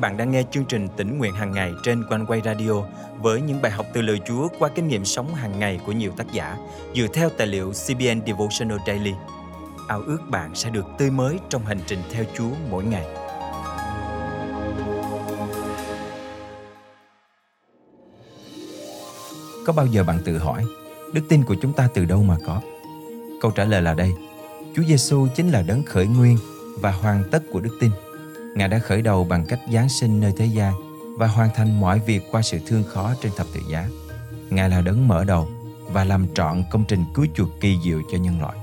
bạn đang nghe chương trình tỉnh nguyện hàng ngày trên quanh quay radio với những bài học từ lời Chúa qua kinh nghiệm sống hàng ngày của nhiều tác giả dựa theo tài liệu CBN Devotional Daily. Ao ước bạn sẽ được tươi mới trong hành trình theo Chúa mỗi ngày. Có bao giờ bạn tự hỏi, đức tin của chúng ta từ đâu mà có? Câu trả lời là đây. Chúa Giêsu chính là đấng khởi nguyên và hoàn tất của đức tin. Ngài đã khởi đầu bằng cách giáng sinh nơi thế gian và hoàn thành mọi việc qua sự thương khó trên thập tự giá. Ngài là đấng mở đầu và làm trọn công trình cứu chuộc kỳ diệu cho nhân loại.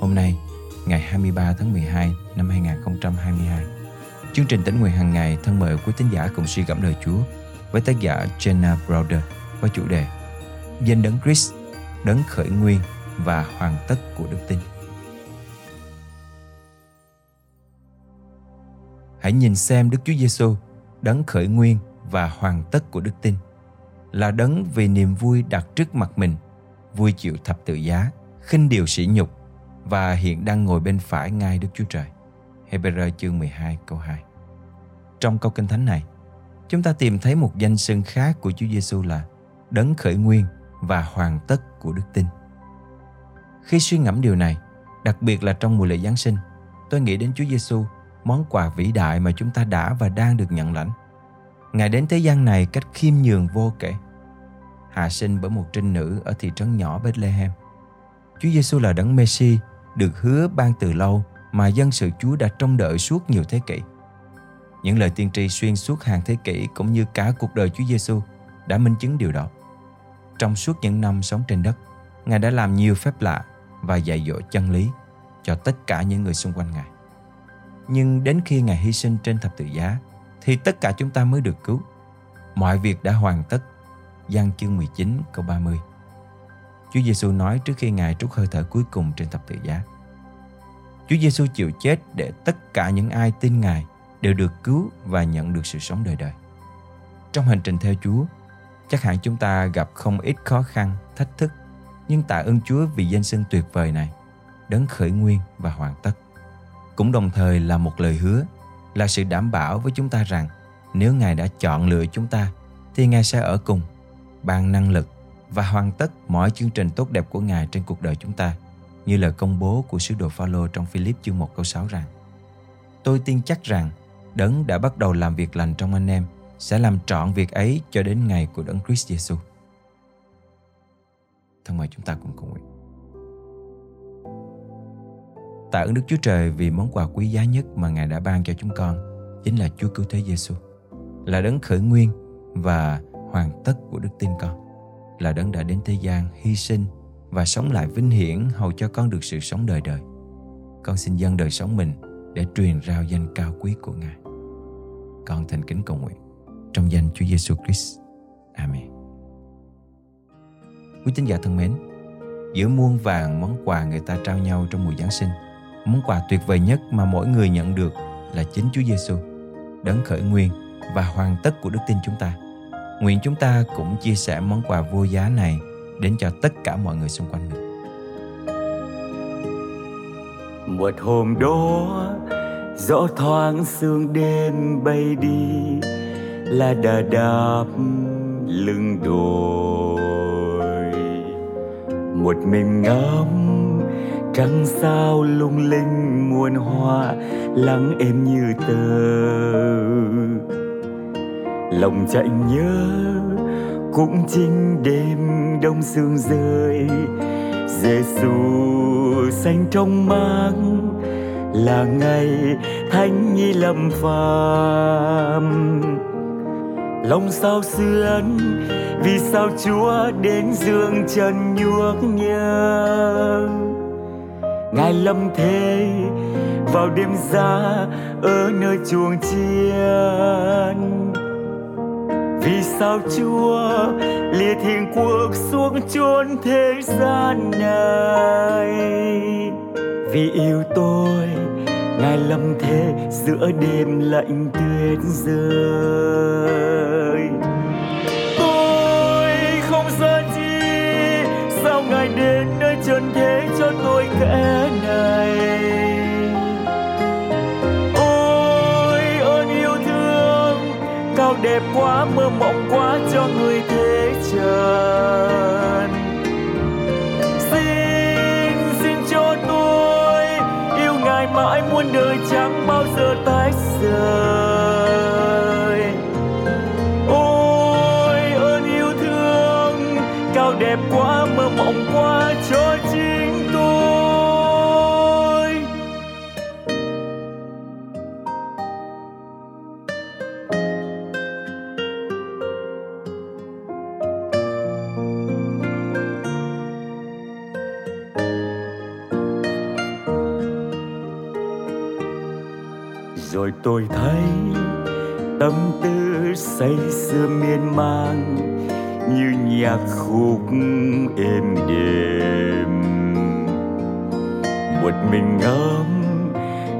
Hôm nay, ngày 23 tháng 12 năm 2022, chương trình tỉnh nguyện hàng ngày thân mời quý tín giả cùng suy gẫm lời Chúa với tác giả Jenna Browder với chủ đề Danh đấng Christ, đấng khởi nguyên và hoàn tất của đức tin. Hãy nhìn xem Đức Chúa Giêsu, đấng khởi nguyên và hoàn tất của đức tin, là đấng vì niềm vui đặt trước mặt mình, vui chịu thập tự giá, khinh điều sỉ nhục và hiện đang ngồi bên phải ngai Đức Chúa Trời. Hebrew chương 12 câu 2. Trong câu kinh thánh này, chúng ta tìm thấy một danh xưng khác của Chúa Giêsu là đấng khởi nguyên và hoàn tất của đức tin. Khi suy ngẫm điều này, đặc biệt là trong mùa lễ Giáng sinh, tôi nghĩ đến Chúa Giêsu món quà vĩ đại mà chúng ta đã và đang được nhận lãnh. Ngài đến thế gian này cách khiêm nhường vô kể. Hạ sinh bởi một trinh nữ ở thị trấn nhỏ Bethlehem. Chúa Giêsu là đấng Messi được hứa ban từ lâu mà dân sự Chúa đã trông đợi suốt nhiều thế kỷ. Những lời tiên tri xuyên suốt hàng thế kỷ cũng như cả cuộc đời Chúa Giêsu đã minh chứng điều đó. Trong suốt những năm sống trên đất, Ngài đã làm nhiều phép lạ và dạy dỗ chân lý cho tất cả những người xung quanh Ngài. Nhưng đến khi Ngài hy sinh trên thập tự giá thì tất cả chúng ta mới được cứu. Mọi việc đã hoàn tất. Giăng chương 19 câu 30 Chúa Giêsu nói trước khi Ngài trút hơi thở cuối cùng trên thập tự giá. Chúa Giêsu chịu chết để tất cả những ai tin Ngài đều được cứu và nhận được sự sống đời đời. Trong hành trình theo Chúa, chắc hẳn chúng ta gặp không ít khó khăn, thách thức, nhưng tạ ơn Chúa vì danh xưng tuyệt vời này, đấng khởi nguyên và hoàn tất cũng đồng thời là một lời hứa, là sự đảm bảo với chúng ta rằng nếu ngài đã chọn lựa chúng ta, thì ngài sẽ ở cùng, ban năng lực và hoàn tất mọi chương trình tốt đẹp của ngài trên cuộc đời chúng ta, như lời công bố của sứ đồ Phaolô trong Philip chương 1 câu 6 rằng, Tôi tin chắc rằng đấng đã bắt đầu làm việc lành trong anh em, sẽ làm trọn việc ấy cho đến ngày của đấng Christ Jesus. Thân mời chúng ta cùng cầu nguyện. Tạ ơn Đức Chúa Trời vì món quà quý giá nhất mà Ngài đã ban cho chúng con chính là Chúa Cứu Thế Giêsu, là đấng khởi nguyên và hoàn tất của đức tin con, là đấng đã đến thế gian hy sinh và sống lại vinh hiển hầu cho con được sự sống đời đời. Con xin dâng đời sống mình để truyền rao danh cao quý của Ngài. Con thành kính cầu nguyện trong danh Chúa Giêsu Christ. Amen. Quý tín giả thân mến, giữa muôn vàng món quà người ta trao nhau trong mùa Giáng sinh – món quà tuyệt vời nhất mà mỗi người nhận được là chính Chúa Giêsu, đấng khởi nguyên và hoàn tất của đức tin chúng ta. Nguyện chúng ta cũng chia sẻ món quà vô giá này đến cho tất cả mọi người xung quanh mình. Một hôm đó, gió thoáng sương đêm bay đi là đà đạp lưng đồi một mình ngắm trăng sao lung linh muôn hoa, lắng êm như tờ. Lòng chạy nhớ, cũng chính đêm đông sương rơi. Giêsu xanh trong mang, là ngày thánh nhi lâm phàm. Lòng sao xuyên vì sao chúa đến dương trần nhuốc nhớ ngài lâm thế vào đêm giá ở nơi chuồng chiên. Vì sao chúa lìa thiên quốc xuống chốn thế gian này? Vì yêu tôi, ngài lâm thế giữa đêm lạnh tuyết rơi. Trần thế cho tôi kẻ này. Ôi, ơn yêu thương, cao đẹp quá, mơ mộng quá cho người thế trần. Xin xin cho tôi, yêu ngài mãi muôn đời, chẳng bao giờ tái rời. Rồi tôi thấy tâm tư say sưa miên man như nhạc khúc êm đềm. Một mình ngắm,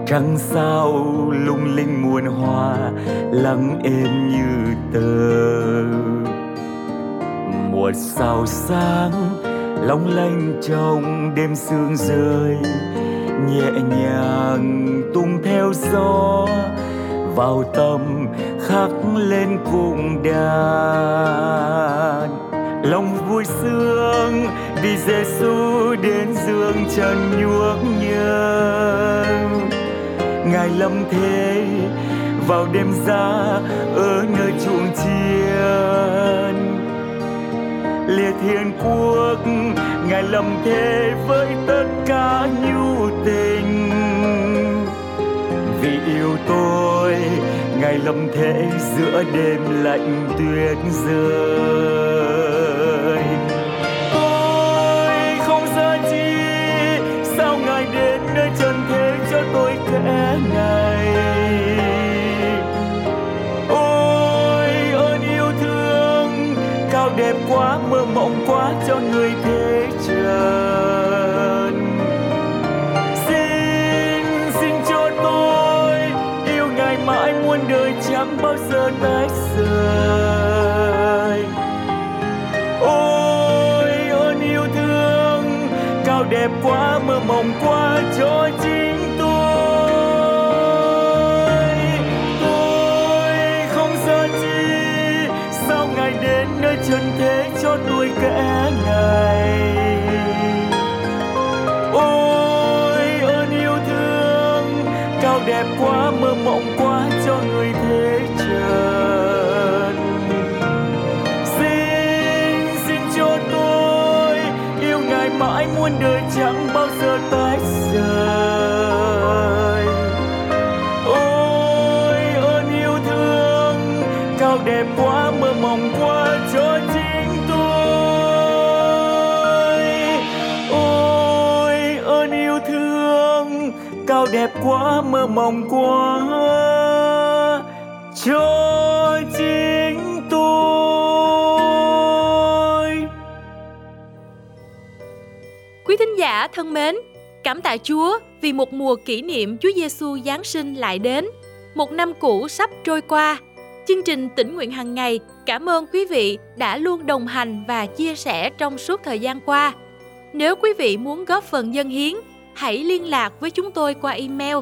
trăng sao lung linh muôn hoa lắng êm như tơ một sao sáng long lanh trong đêm sương rơi nhẹ nhàng tung theo gió, vào tâm khắc lên cùng đàn. Lòng vui sướng vì Giêsu đến dương trần nhuốc nhớ ngài lâm thế vào đêm ra ở nơi chuồng chiên. Lìa thiên quốc, ngài lâm thế với ta thầm thế giữa đêm lạnh tuyết rơi. Tôi không ra chi, sao ngài đến nơi trần thế cho tôi kẻ này? Ôi, ơn yêu thương, cao đẹp quá, mơ mộng quá cho người thế mãi muôn đời chẳng bao giờ tách rời ôi, ơn yêu thương, cao đẹp quá, mơ mộng quá, cho chính tôi. Tôi không giờ chi, sao ngài đến nơi trần thế cho tôi kẻ này? Ôi, ơn yêu thương, cao đẹp quá, mơ đẹp quá mơ mộng quá cho chính tôi Quý thính giả thân mến, cảm tạ Chúa vì một mùa kỷ niệm Chúa Giêsu Giáng sinh lại đến. Một năm cũ sắp trôi qua. Chương trình tỉnh nguyện hàng ngày cảm ơn quý vị đã luôn đồng hành và chia sẻ trong suốt thời gian qua. Nếu quý vị muốn góp phần dân hiến, hãy liên lạc với chúng tôi qua email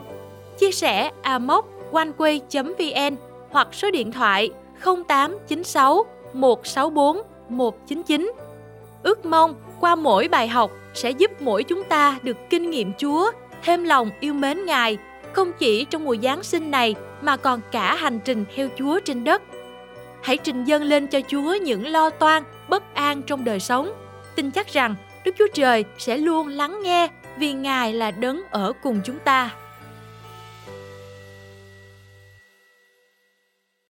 chia sẻ amoconeway.vn hoặc số điện thoại 0896 164 199. Ước mong qua mỗi bài học sẽ giúp mỗi chúng ta được kinh nghiệm Chúa, thêm lòng yêu mến Ngài, không chỉ trong mùa Giáng sinh này mà còn cả hành trình theo Chúa trên đất. Hãy trình dâng lên cho Chúa những lo toan, bất an trong đời sống. Tin chắc rằng Đức Chúa Trời sẽ luôn lắng nghe vì Ngài là đấng ở cùng chúng ta.